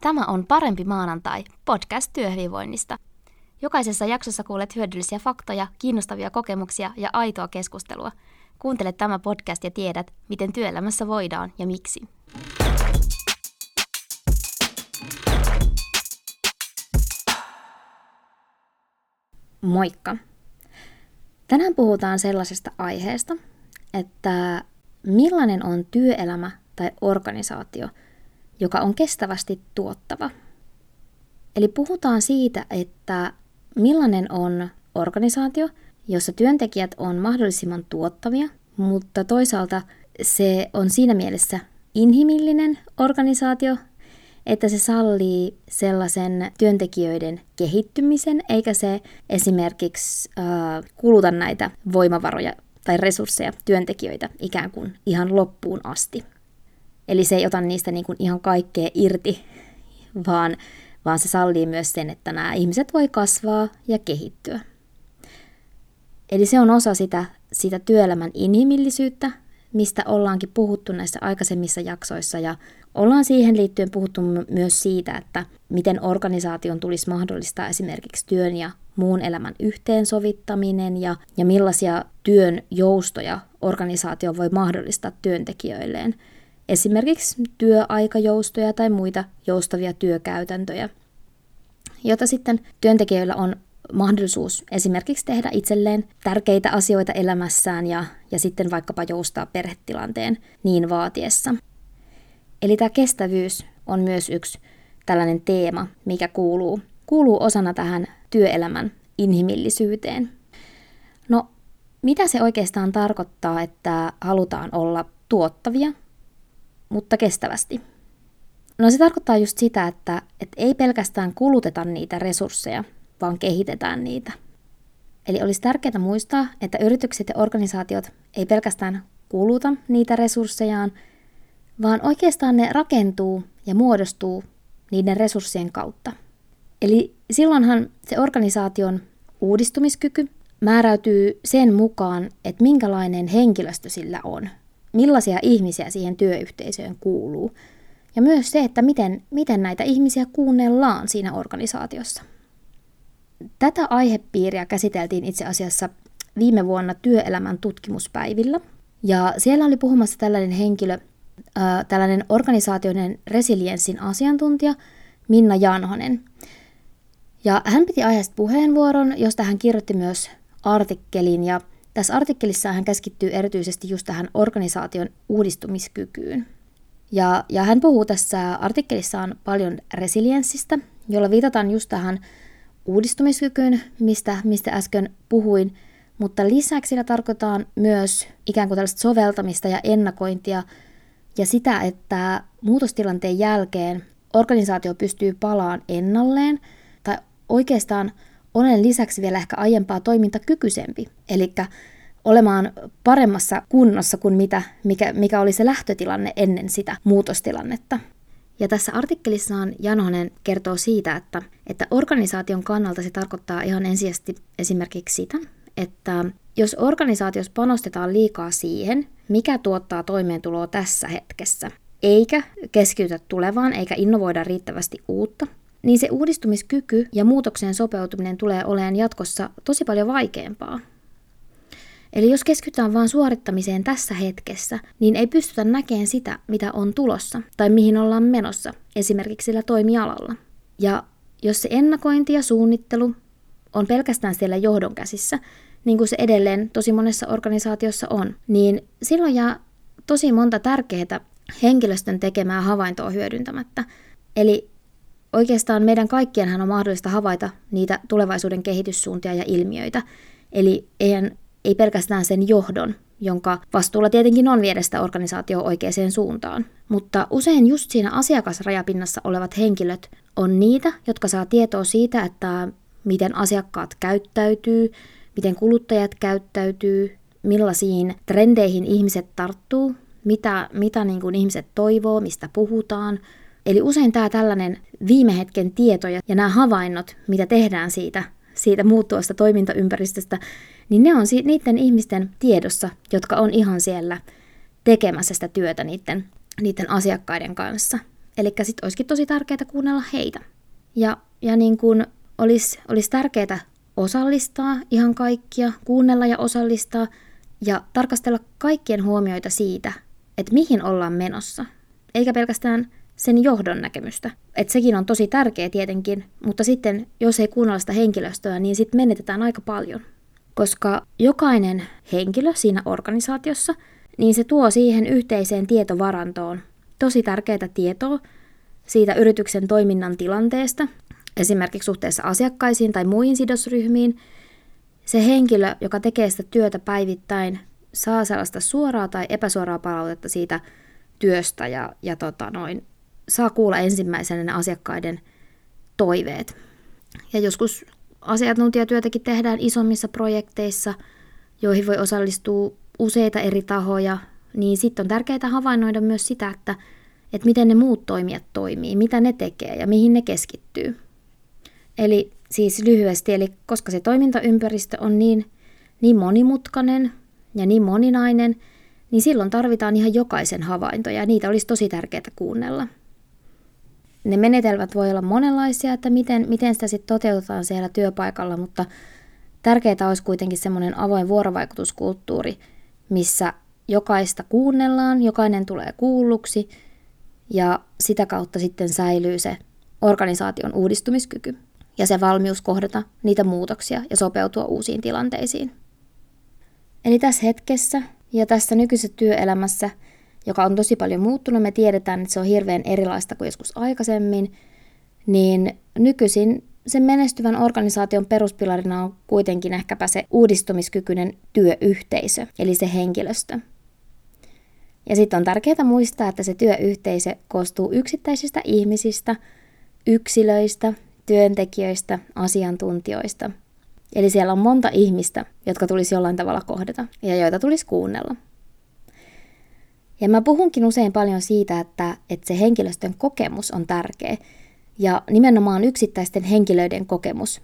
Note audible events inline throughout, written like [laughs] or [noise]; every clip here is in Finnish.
Tämä on Parempi maanantai, podcast työhyvinvoinnista. Jokaisessa jaksossa kuulet hyödyllisiä faktoja, kiinnostavia kokemuksia ja aitoa keskustelua. Kuuntele tämä podcast ja tiedät, miten työelämässä voidaan ja miksi. Moikka! Tänään puhutaan sellaisesta aiheesta, että millainen on työelämä tai organisaatio, joka on kestävästi tuottava. Eli puhutaan siitä, että millainen on organisaatio, jossa työntekijät on mahdollisimman tuottavia, mutta toisaalta se on siinä mielessä inhimillinen organisaatio, että se sallii sellaisen työntekijöiden kehittymisen, eikä se esimerkiksi äh, kuluta näitä voimavaroja tai resursseja työntekijöitä ikään kuin ihan loppuun asti. Eli se ei ota niistä niin kuin ihan kaikkea irti, vaan, vaan se sallii myös sen, että nämä ihmiset voi kasvaa ja kehittyä. Eli se on osa sitä, sitä työelämän inhimillisyyttä, mistä ollaankin puhuttu näissä aikaisemmissa jaksoissa ja ollaan siihen liittyen puhuttu myös siitä, että miten organisaation tulisi mahdollistaa esimerkiksi työn ja muun elämän yhteensovittaminen ja, ja millaisia työn joustoja organisaatio voi mahdollistaa työntekijöilleen. Esimerkiksi työaikajoustoja tai muita joustavia työkäytäntöjä, jota sitten työntekijöillä on mahdollisuus esimerkiksi tehdä itselleen tärkeitä asioita elämässään ja, ja sitten vaikkapa joustaa perhetilanteen niin vaatiessa. Eli tämä kestävyys on myös yksi tällainen teema, mikä kuuluu, kuuluu osana tähän työelämän inhimillisyyteen. No, mitä se oikeastaan tarkoittaa, että halutaan olla tuottavia, mutta kestävästi? No se tarkoittaa just sitä, että, että ei pelkästään kuluteta niitä resursseja, vaan kehitetään niitä. Eli olisi tärkeää muistaa, että yritykset ja organisaatiot ei pelkästään kuluta niitä resurssejaan, vaan oikeastaan ne rakentuu ja muodostuu niiden resurssien kautta. Eli silloinhan se organisaation uudistumiskyky määräytyy sen mukaan, että minkälainen henkilöstö sillä on, millaisia ihmisiä siihen työyhteisöön kuuluu, ja myös se, että miten, miten näitä ihmisiä kuunnellaan siinä organisaatiossa. Tätä aihepiiriä käsiteltiin itse asiassa viime vuonna työelämän tutkimuspäivillä, ja siellä oli puhumassa tällainen henkilö, äh, tällainen organisaatioiden resilienssin asiantuntija Minna Janhonen. Ja hän piti aiheesta puheenvuoron, josta hän kirjoitti myös artikkelin, ja tässä artikkelissa hän keskittyy erityisesti just tähän organisaation uudistumiskykyyn. Ja, ja hän puhuu tässä artikkelissaan paljon resilienssistä, jolla viitataan just tähän uudistumiskykyyn, mistä, mistä äsken puhuin, mutta lisäksi sillä tarkoitetaan myös ikään kuin tällaista soveltamista ja ennakointia ja sitä, että muutostilanteen jälkeen organisaatio pystyy palaan ennalleen tai oikeastaan olen lisäksi vielä ehkä aiempaa toimintakykyisempi, eli olemaan paremmassa kunnossa kuin mitä, mikä, mikä oli se lähtötilanne ennen sitä muutostilannetta. Ja tässä artikkelissaan Janhonen kertoo siitä, että, että organisaation kannalta se tarkoittaa ihan ensisijaisesti esimerkiksi sitä, että jos organisaatiossa panostetaan liikaa siihen, mikä tuottaa toimeentuloa tässä hetkessä, eikä keskitytä tulevaan eikä innovoida riittävästi uutta, niin se uudistumiskyky ja muutokseen sopeutuminen tulee olemaan jatkossa tosi paljon vaikeampaa. Eli jos keskitytään vain suorittamiseen tässä hetkessä, niin ei pystytä näkemään sitä, mitä on tulossa tai mihin ollaan menossa, esimerkiksi sillä toimialalla. Ja jos se ennakointi ja suunnittelu on pelkästään siellä johdon käsissä, niin kuin se edelleen tosi monessa organisaatiossa on, niin silloin jää tosi monta tärkeää henkilöstön tekemää havaintoa hyödyntämättä. Eli oikeastaan meidän kaikkienhan on mahdollista havaita niitä tulevaisuuden kehityssuuntia ja ilmiöitä. Eli eihän, ei pelkästään sen johdon, jonka vastuulla tietenkin on viedä sitä organisaatio oikeaan suuntaan. Mutta usein just siinä asiakasrajapinnassa olevat henkilöt on niitä, jotka saa tietoa siitä, että miten asiakkaat käyttäytyy, miten kuluttajat käyttäytyy, millaisiin trendeihin ihmiset tarttuu, mitä, mitä niin kuin ihmiset toivoo, mistä puhutaan. Eli usein tämä tällainen viime hetken tieto ja, ja nämä havainnot, mitä tehdään siitä, siitä muuttuvasta toimintaympäristöstä, niin ne on si- niiden ihmisten tiedossa, jotka on ihan siellä tekemässä sitä työtä niiden, niiden asiakkaiden kanssa. Eli sitten olisikin tosi tärkeää kuunnella heitä. Ja, ja niin kuin olisi, olisi tärkeää osallistaa ihan kaikkia, kuunnella ja osallistaa ja tarkastella kaikkien huomioita siitä, että mihin ollaan menossa. Eikä pelkästään sen johdon näkemystä. Et sekin on tosi tärkeä tietenkin, mutta sitten jos ei kuunnella sitä henkilöstöä, niin sitten menetetään aika paljon. Koska jokainen henkilö siinä organisaatiossa, niin se tuo siihen yhteiseen tietovarantoon tosi tärkeää tietoa siitä yrityksen toiminnan tilanteesta, esimerkiksi suhteessa asiakkaisiin tai muihin sidosryhmiin. Se henkilö, joka tekee sitä työtä päivittäin, saa sellaista suoraa tai epäsuoraa palautetta siitä työstä ja, ja tota noin, saa kuulla ensimmäisenä ne asiakkaiden toiveet. Ja joskus asiantuntijatyötäkin tehdään isommissa projekteissa, joihin voi osallistua useita eri tahoja, niin sitten on tärkeää havainnoida myös sitä, että, että miten ne muut toimijat toimii, mitä ne tekee ja mihin ne keskittyy. Eli siis lyhyesti, eli koska se toimintaympäristö on niin, niin monimutkainen ja niin moninainen, niin silloin tarvitaan ihan jokaisen havaintoja ja niitä olisi tosi tärkeää kuunnella – ne menetelmät voi olla monenlaisia, että miten, miten sitä sitten toteutetaan siellä työpaikalla, mutta tärkeää olisi kuitenkin semmoinen avoin vuorovaikutuskulttuuri, missä jokaista kuunnellaan, jokainen tulee kuulluksi ja sitä kautta sitten säilyy se organisaation uudistumiskyky ja se valmius kohdata niitä muutoksia ja sopeutua uusiin tilanteisiin. Eli tässä hetkessä ja tässä nykyisessä työelämässä – joka on tosi paljon muuttunut, me tiedetään, että se on hirveän erilaista kuin joskus aikaisemmin, niin nykyisin sen menestyvän organisaation peruspilarina on kuitenkin ehkäpä se uudistumiskykyinen työyhteisö, eli se henkilöstö. Ja sitten on tärkeää muistaa, että se työyhteisö koostuu yksittäisistä ihmisistä, yksilöistä, työntekijöistä, asiantuntijoista. Eli siellä on monta ihmistä, jotka tulisi jollain tavalla kohdata ja joita tulisi kuunnella. Ja mä puhunkin usein paljon siitä, että, että se henkilöstön kokemus on tärkeä ja nimenomaan yksittäisten henkilöiden kokemus.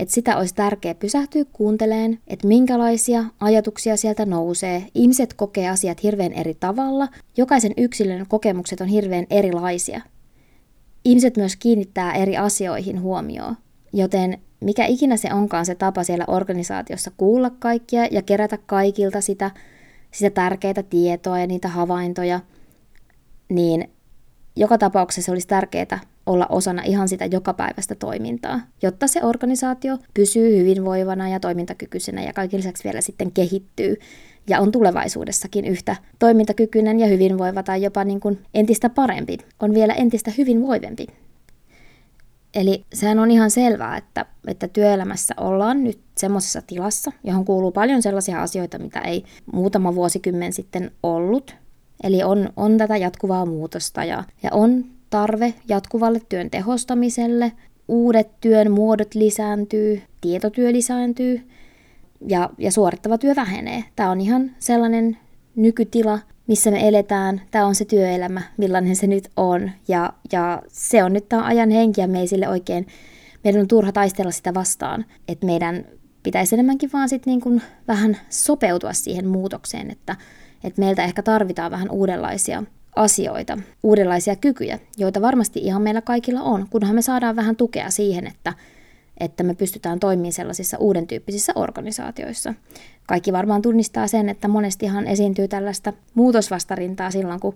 Että sitä olisi tärkeää pysähtyä kuunteleen, että minkälaisia ajatuksia sieltä nousee. Ihmiset kokee asiat hirveän eri tavalla. Jokaisen yksilön kokemukset on hirveän erilaisia. Ihmiset myös kiinnittää eri asioihin huomioon. Joten mikä ikinä se onkaan se tapa siellä organisaatiossa kuulla kaikkia ja kerätä kaikilta sitä – sitä tärkeää tietoa ja niitä havaintoja, niin joka tapauksessa olisi tärkeää olla osana ihan sitä jokapäiväistä toimintaa, jotta se organisaatio pysyy hyvinvoivana ja toimintakykyisenä ja kaiken lisäksi vielä sitten kehittyy ja on tulevaisuudessakin yhtä toimintakykyinen ja hyvinvoiva tai jopa niin kuin entistä parempi, on vielä entistä hyvinvoivempi. Eli sehän on ihan selvää, että, että työelämässä ollaan nyt semmoisessa tilassa, johon kuuluu paljon sellaisia asioita, mitä ei muutama vuosikymmen sitten ollut. Eli on, on tätä jatkuvaa muutosta ja, ja on tarve jatkuvalle työn tehostamiselle, uudet työn muodot lisääntyy, tietotyö lisääntyy ja, ja suorittava työ vähenee. Tämä on ihan sellainen nykytila, missä me eletään, tämä on se työelämä, millainen se nyt on. Ja, ja se on nyt tämä ajan henki ja me ei sille oikein, meidän on turha taistella sitä vastaan. Että meidän pitäisi enemmänkin vaan sitten niin kuin vähän sopeutua siihen muutokseen, että, että meiltä ehkä tarvitaan vähän uudenlaisia asioita, uudenlaisia kykyjä, joita varmasti ihan meillä kaikilla on, kunhan me saadaan vähän tukea siihen, että, että me pystytään toimimaan sellaisissa uuden tyyppisissä organisaatioissa. Kaikki varmaan tunnistaa sen, että monestihan esiintyy tällaista muutosvastarintaa silloin, kun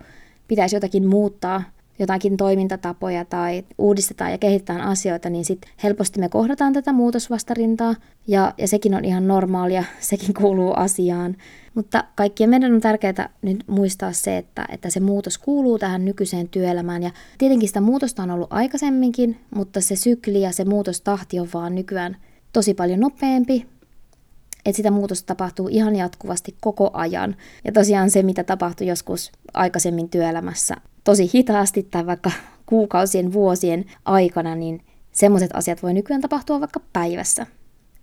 pitäisi jotakin muuttaa, jotakin toimintatapoja tai uudistetaan ja kehitetään asioita, niin sitten helposti me kohdataan tätä muutosvastarintaa ja, ja sekin on ihan normaalia, sekin kuuluu asiaan. Mutta kaikkien meidän on tärkeää nyt muistaa se, että, että se muutos kuuluu tähän nykyiseen työelämään ja tietenkin sitä muutosta on ollut aikaisemminkin, mutta se sykli ja se muutostahti on vaan nykyään tosi paljon nopeampi että sitä muutosta tapahtuu ihan jatkuvasti koko ajan. Ja tosiaan se, mitä tapahtui joskus aikaisemmin työelämässä tosi hitaasti tai vaikka kuukausien, vuosien aikana, niin semmoiset asiat voi nykyään tapahtua vaikka päivässä.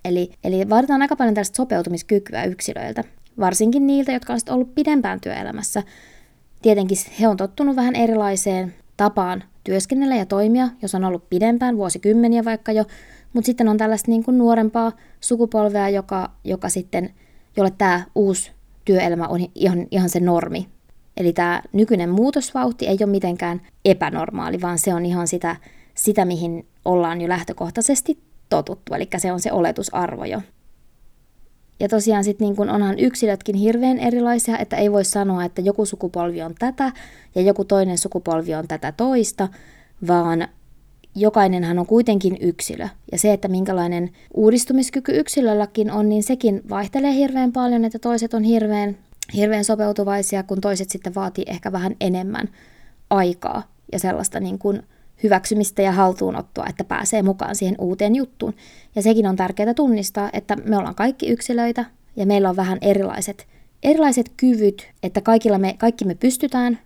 Eli, eli vaaditaan aika paljon tällaista sopeutumiskykyä yksilöiltä, varsinkin niiltä, jotka ovat ollut pidempään työelämässä. Tietenkin he on tottunut vähän erilaiseen tapaan työskennellä ja toimia, jos on ollut pidempään, vuosikymmeniä vaikka jo, mutta sitten on tällaista niin kuin nuorempaa sukupolvea, joka, joka sitten, jolle tämä uusi työelämä on ihan, ihan se normi. Eli tämä nykyinen muutosvauhti ei ole mitenkään epänormaali, vaan se on ihan sitä, sitä mihin ollaan jo lähtökohtaisesti totuttu, eli se on se oletusarvo jo. Ja tosiaan sitten niin kun onhan yksilötkin hirveän erilaisia, että ei voi sanoa, että joku sukupolvi on tätä ja joku toinen sukupolvi on tätä toista, vaan jokainenhan on kuitenkin yksilö. Ja se, että minkälainen uudistumiskyky yksilölläkin on, niin sekin vaihtelee hirveän paljon, että toiset on hirveän, hirveän sopeutuvaisia, kun toiset sitten vaatii ehkä vähän enemmän aikaa ja sellaista niin kuin hyväksymistä ja haltuunottoa, että pääsee mukaan siihen uuteen juttuun. Ja sekin on tärkeää tunnistaa, että me ollaan kaikki yksilöitä ja meillä on vähän erilaiset, erilaiset kyvyt, että kaikilla me, kaikki me pystytään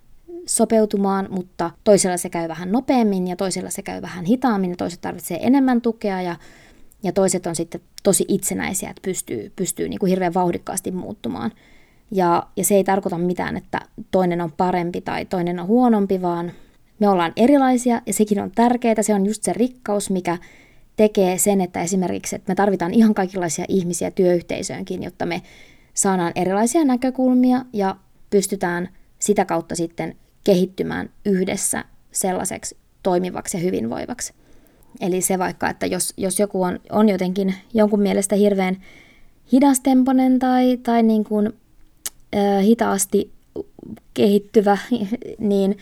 sopeutumaan, mutta toisella se käy vähän nopeammin ja toisella se käy vähän hitaammin ja toiset tarvitsee enemmän tukea ja, ja toiset on sitten tosi itsenäisiä, että pystyy, pystyy niin kuin hirveän vauhdikkaasti muuttumaan. Ja, ja se ei tarkoita mitään, että toinen on parempi tai toinen on huonompi, vaan me ollaan erilaisia ja sekin on tärkeää. Se on just se rikkaus, mikä tekee sen, että esimerkiksi että me tarvitaan ihan kaikenlaisia ihmisiä työyhteisöönkin, jotta me saadaan erilaisia näkökulmia ja pystytään sitä kautta sitten kehittymään yhdessä sellaiseksi toimivaksi ja hyvinvoivaksi. Eli se vaikka, että jos, jos joku on, on jotenkin jonkun mielestä hirveän hidastemponen tai, tai niin kuin, äh, hitaasti kehittyvä, [laughs] niin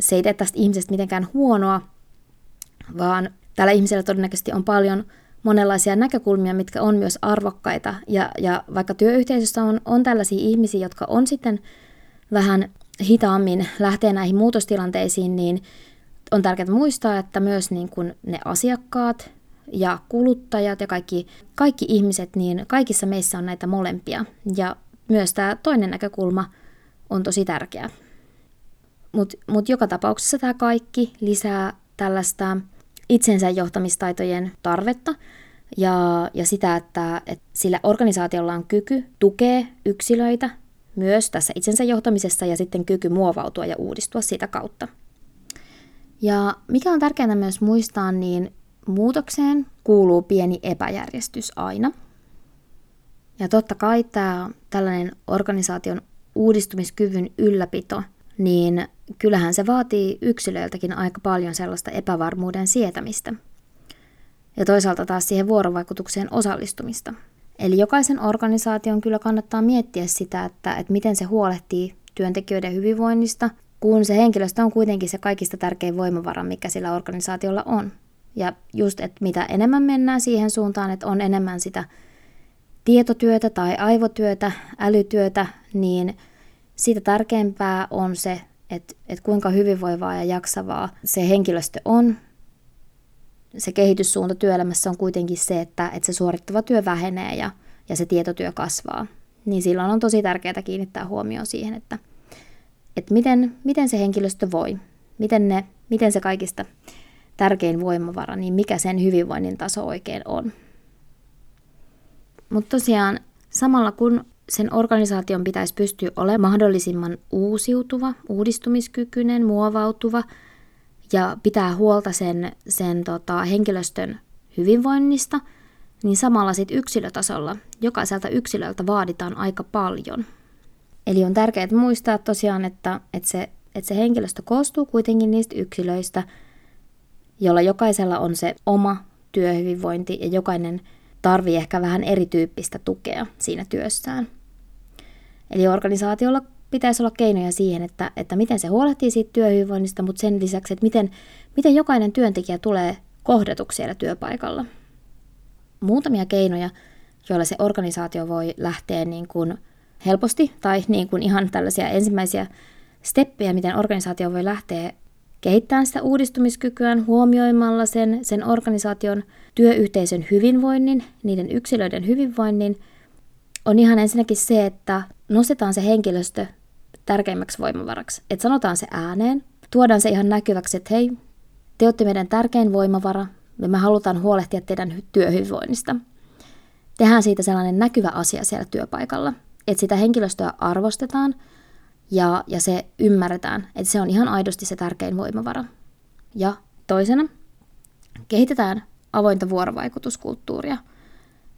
se ei tee tästä ihmisestä mitenkään huonoa, vaan tällä ihmisellä todennäköisesti on paljon monenlaisia näkökulmia, mitkä on myös arvokkaita. Ja, ja vaikka työyhteisössä on, on tällaisia ihmisiä, jotka on sitten vähän hitaammin lähtee näihin muutostilanteisiin, niin on tärkeää muistaa, että myös niin kuin ne asiakkaat ja kuluttajat ja kaikki, kaikki ihmiset, niin kaikissa meissä on näitä molempia. Ja myös tämä toinen näkökulma on tosi tärkeä. Mutta mut joka tapauksessa tämä kaikki lisää tällaista itsensä johtamistaitojen tarvetta ja, ja sitä, että, että sillä organisaatiolla on kyky tukea yksilöitä myös tässä itsensä johtamisessa ja sitten kyky muovautua ja uudistua sitä kautta. Ja mikä on tärkeää myös muistaa, niin muutokseen kuuluu pieni epäjärjestys aina. Ja totta kai tämä tällainen organisaation uudistumiskyvyn ylläpito, niin kyllähän se vaatii yksilöiltäkin aika paljon sellaista epävarmuuden sietämistä. Ja toisaalta taas siihen vuorovaikutukseen osallistumista – Eli jokaisen organisaation kyllä kannattaa miettiä sitä, että, että miten se huolehtii työntekijöiden hyvinvoinnista, kun se henkilöstö on kuitenkin se kaikista tärkein voimavara, mikä sillä organisaatiolla on. Ja just, että mitä enemmän mennään siihen suuntaan, että on enemmän sitä tietotyötä tai aivotyötä, älytyötä, niin siitä tärkeämpää on se, että, että kuinka hyvinvoivaa ja jaksavaa se henkilöstö on, se kehityssuunta työelämässä on kuitenkin se, että, että se suorittava työ vähenee ja, ja se tietotyö kasvaa. Niin silloin on tosi tärkeää kiinnittää huomioon siihen, että, että miten, miten se henkilöstö voi, miten, ne, miten se kaikista tärkein voimavara, niin mikä sen hyvinvoinnin taso oikein on. Mutta tosiaan samalla kun sen organisaation pitäisi pystyä olemaan mahdollisimman uusiutuva, uudistumiskykyinen, muovautuva – ja pitää huolta sen, sen tota, henkilöstön hyvinvoinnista, niin samalla sit yksilötasolla jokaiselta yksilöltä vaaditaan aika paljon. Eli on tärkeää muistaa tosiaan, että, että, se, että se henkilöstö koostuu kuitenkin niistä yksilöistä, jolla jokaisella on se oma työhyvinvointi ja jokainen tarvii ehkä vähän erityyppistä tukea siinä työssään. Eli organisaatiolla pitäisi olla keinoja siihen, että, että miten se huolehtii siitä työhyvinvoinnista, mutta sen lisäksi, että miten, miten jokainen työntekijä tulee kohdatuksi siellä työpaikalla. Muutamia keinoja, joilla se organisaatio voi lähteä niin kuin helposti tai niin kuin ihan tällaisia ensimmäisiä steppejä, miten organisaatio voi lähteä kehittämään sitä uudistumiskykyään huomioimalla sen, sen organisaation työyhteisön hyvinvoinnin, niiden yksilöiden hyvinvoinnin, on ihan ensinnäkin se, että nostetaan se henkilöstö tärkeimmäksi voimavaraksi. Että sanotaan se ääneen, tuodaan se ihan näkyväksi, että hei, te olette meidän tärkein voimavara ja me halutaan huolehtia teidän työhyvinvoinnista. Tehdään siitä sellainen näkyvä asia siellä työpaikalla, että sitä henkilöstöä arvostetaan ja, ja se ymmärretään, että se on ihan aidosti se tärkein voimavara. Ja toisena, kehitetään avointa vuorovaikutuskulttuuria.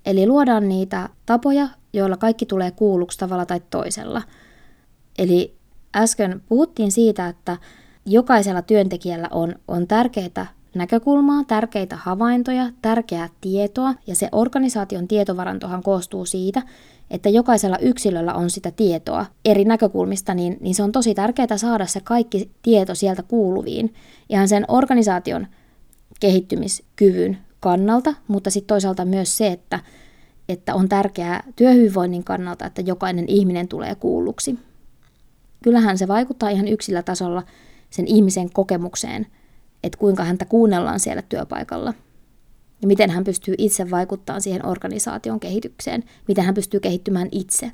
Eli luodaan niitä tapoja, joilla kaikki tulee kuulluksi tavalla tai toisella – Eli äsken puhuttiin siitä, että jokaisella työntekijällä on, on tärkeitä näkökulmaa, tärkeitä havaintoja, tärkeää tietoa, ja se organisaation tietovarantohan koostuu siitä, että jokaisella yksilöllä on sitä tietoa eri näkökulmista, niin, niin se on tosi tärkeää saada se kaikki tieto sieltä kuuluviin ihan sen organisaation kehittymiskyvyn kannalta, mutta sitten toisaalta myös se, että, että on tärkeää työhyvinvoinnin kannalta, että jokainen ihminen tulee kuulluksi. Kyllähän se vaikuttaa ihan yksilötasolla sen ihmisen kokemukseen, että kuinka häntä kuunnellaan siellä työpaikalla – ja miten hän pystyy itse vaikuttamaan siihen organisaation kehitykseen, miten hän pystyy kehittymään itse.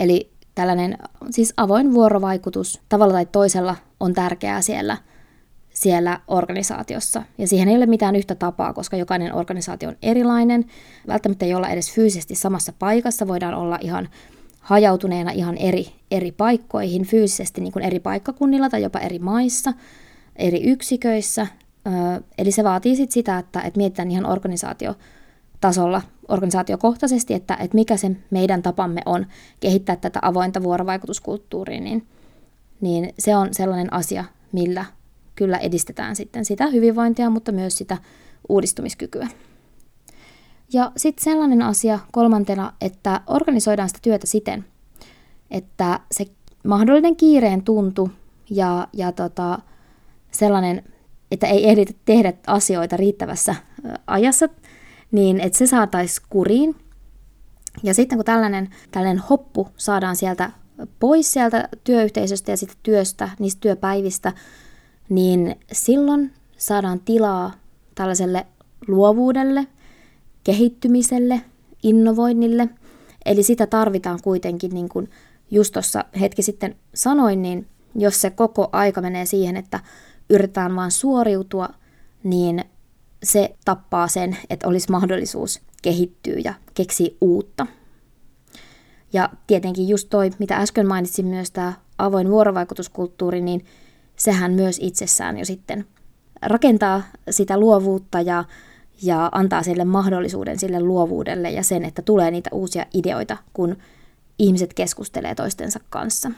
Eli tällainen siis avoin vuorovaikutus tavalla tai toisella on tärkeää siellä, siellä organisaatiossa. Ja siihen ei ole mitään yhtä tapaa, koska jokainen organisaatio on erilainen. Välttämättä ei olla edes fyysisesti samassa paikassa, voidaan olla ihan hajautuneena ihan eri, eri paikkoihin, fyysisesti niin kuin eri paikkakunnilla tai jopa eri maissa, eri yksiköissä, eli se vaatii sit sitä, että, että mietitään ihan organisaatiotasolla, organisaatiokohtaisesti, että, että mikä se meidän tapamme on kehittää tätä avointa vuorovaikutuskulttuuria, niin, niin se on sellainen asia, millä kyllä edistetään sitten sitä hyvinvointia, mutta myös sitä uudistumiskykyä. Ja sitten sellainen asia kolmantena, että organisoidaan sitä työtä siten, että se mahdollinen kiireen tuntu ja, ja tota, sellainen että ei ehditä tehdä asioita riittävässä ajassa, niin että se saataisiin kuriin. Ja sitten kun tällainen, tällainen hoppu saadaan sieltä pois sieltä työyhteisöstä ja sitä työstä, niistä työpäivistä, niin silloin saadaan tilaa tällaiselle luovuudelle, kehittymiselle, innovoinnille. Eli sitä tarvitaan kuitenkin, niin kuin just tuossa hetki sitten sanoin, niin jos se koko aika menee siihen, että yritetään vaan suoriutua, niin se tappaa sen, että olisi mahdollisuus kehittyä ja keksiä uutta. Ja tietenkin just toi, mitä äsken mainitsin myös tämä avoin vuorovaikutuskulttuuri, niin sehän myös itsessään jo sitten rakentaa sitä luovuutta ja, ja antaa sille mahdollisuuden sille luovuudelle ja sen, että tulee niitä uusia ideoita, kun ihmiset keskustelee toistensa kanssa.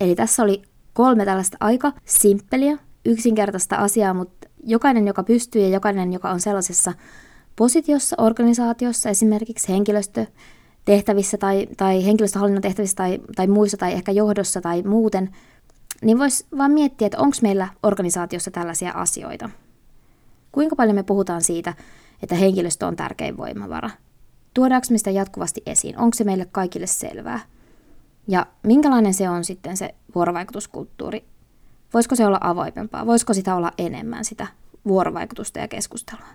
Eli tässä oli kolme tällaista aika simppeliä, yksinkertaista asiaa, mutta jokainen, joka pystyy ja jokainen, joka on sellaisessa positiossa, organisaatiossa, esimerkiksi henkilöstötehtävissä tai, tai henkilöstöhallinnon tehtävissä tai, tai muissa tai ehkä johdossa tai muuten, niin voisi vaan miettiä, että onko meillä organisaatiossa tällaisia asioita. Kuinka paljon me puhutaan siitä, että henkilöstö on tärkein voimavara? Tuodaanko me sitä jatkuvasti esiin? Onko se meille kaikille selvää? Ja minkälainen se on sitten se vuorovaikutuskulttuuri? Voisiko se olla avoimempaa? Voisiko sitä olla enemmän, sitä vuorovaikutusta ja keskustelua?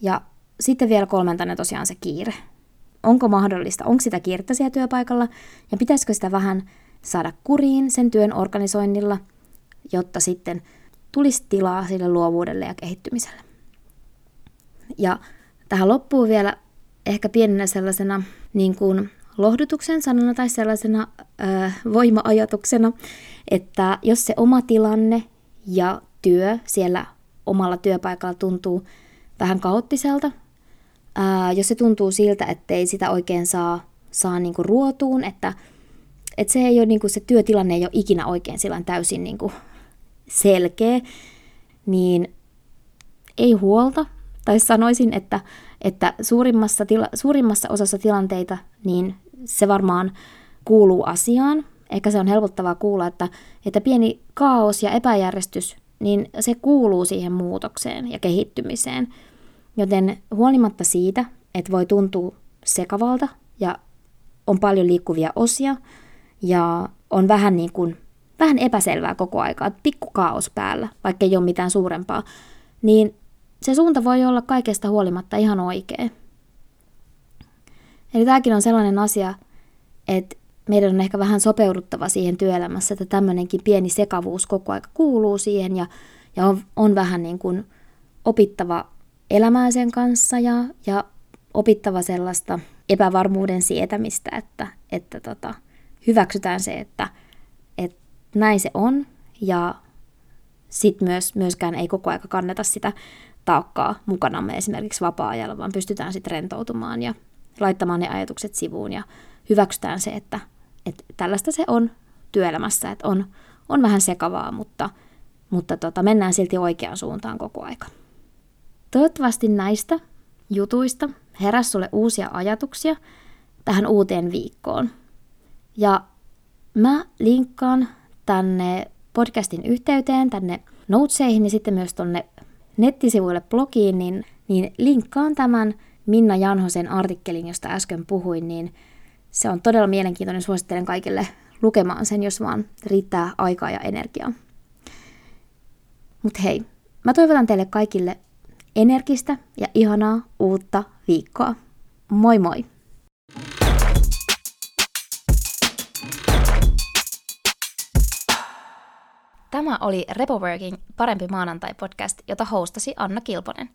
Ja sitten vielä kolmantena tosiaan se kiire. Onko mahdollista, onko sitä kiirettä siellä työpaikalla ja pitäisikö sitä vähän saada kuriin sen työn organisoinnilla, jotta sitten tulisi tilaa sille luovuudelle ja kehittymiselle. Ja tähän loppuu vielä ehkä pienenä sellaisena niin kuin lohdutuksen sanana tai sellaisena ö, voima-ajatuksena, että jos se oma tilanne ja työ siellä omalla työpaikalla tuntuu vähän kaoottiselta, ää, jos se tuntuu siltä, ettei sitä oikein saa, saa niinku ruotuun, että, että se, ei ole, niinku, se työtilanne ei ole ikinä oikein täysin niinku selkeä, niin ei huolta, tai sanoisin, että, että suurimmassa, tila, suurimmassa osassa tilanteita niin se varmaan kuuluu asiaan. Ehkä se on helpottavaa kuulla, että, että pieni kaos ja epäjärjestys, niin se kuuluu siihen muutokseen ja kehittymiseen. Joten huolimatta siitä, että voi tuntua sekavalta ja on paljon liikkuvia osia ja on vähän niin kuin vähän epäselvää koko aikaa, pikku kaos päällä, vaikka ei ole mitään suurempaa, niin se suunta voi olla kaikesta huolimatta ihan oikea. Eli tämäkin on sellainen asia, että meidän on ehkä vähän sopeuduttava siihen työelämässä, että tämmöinenkin pieni sekavuus koko aika kuuluu siihen ja, ja on, on vähän niin kuin opittava elämää sen kanssa ja, ja opittava sellaista epävarmuuden sietämistä, että, että tota, hyväksytään se, että, että näin se on ja sitten myös, myöskään ei koko aika kanneta sitä taakkaa mukanamme esimerkiksi vapaa-ajalla, vaan pystytään sitten rentoutumaan ja laittamaan ne ajatukset sivuun ja hyväksytään se, että, Et tällaista se on työelämässä, että on, on vähän sekavaa, mutta, mutta tota, mennään silti oikeaan suuntaan koko aika. Toivottavasti näistä jutuista heräsi sulle uusia ajatuksia tähän uuteen viikkoon. Ja mä linkkaan tänne podcastin yhteyteen, tänne noteseihin ja sitten myös tonne nettisivuille blogiin, niin, niin linkkaan tämän Minna Janhosen artikkelin, josta äsken puhuin, niin se on todella mielenkiintoinen. Suosittelen kaikille lukemaan sen, jos vaan riittää aikaa ja energiaa. Mutta hei, mä toivotan teille kaikille energistä ja ihanaa uutta viikkoa. Moi moi! Tämä oli Repoworking Parempi maanantai podcast, jota hostasi Anna Kilponen.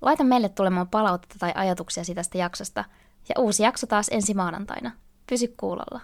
Laita meille tulemaan palautetta tai ajatuksia tästä jaksosta, ja uusi jakso taas ensi maanantaina. Pysy kuulolla.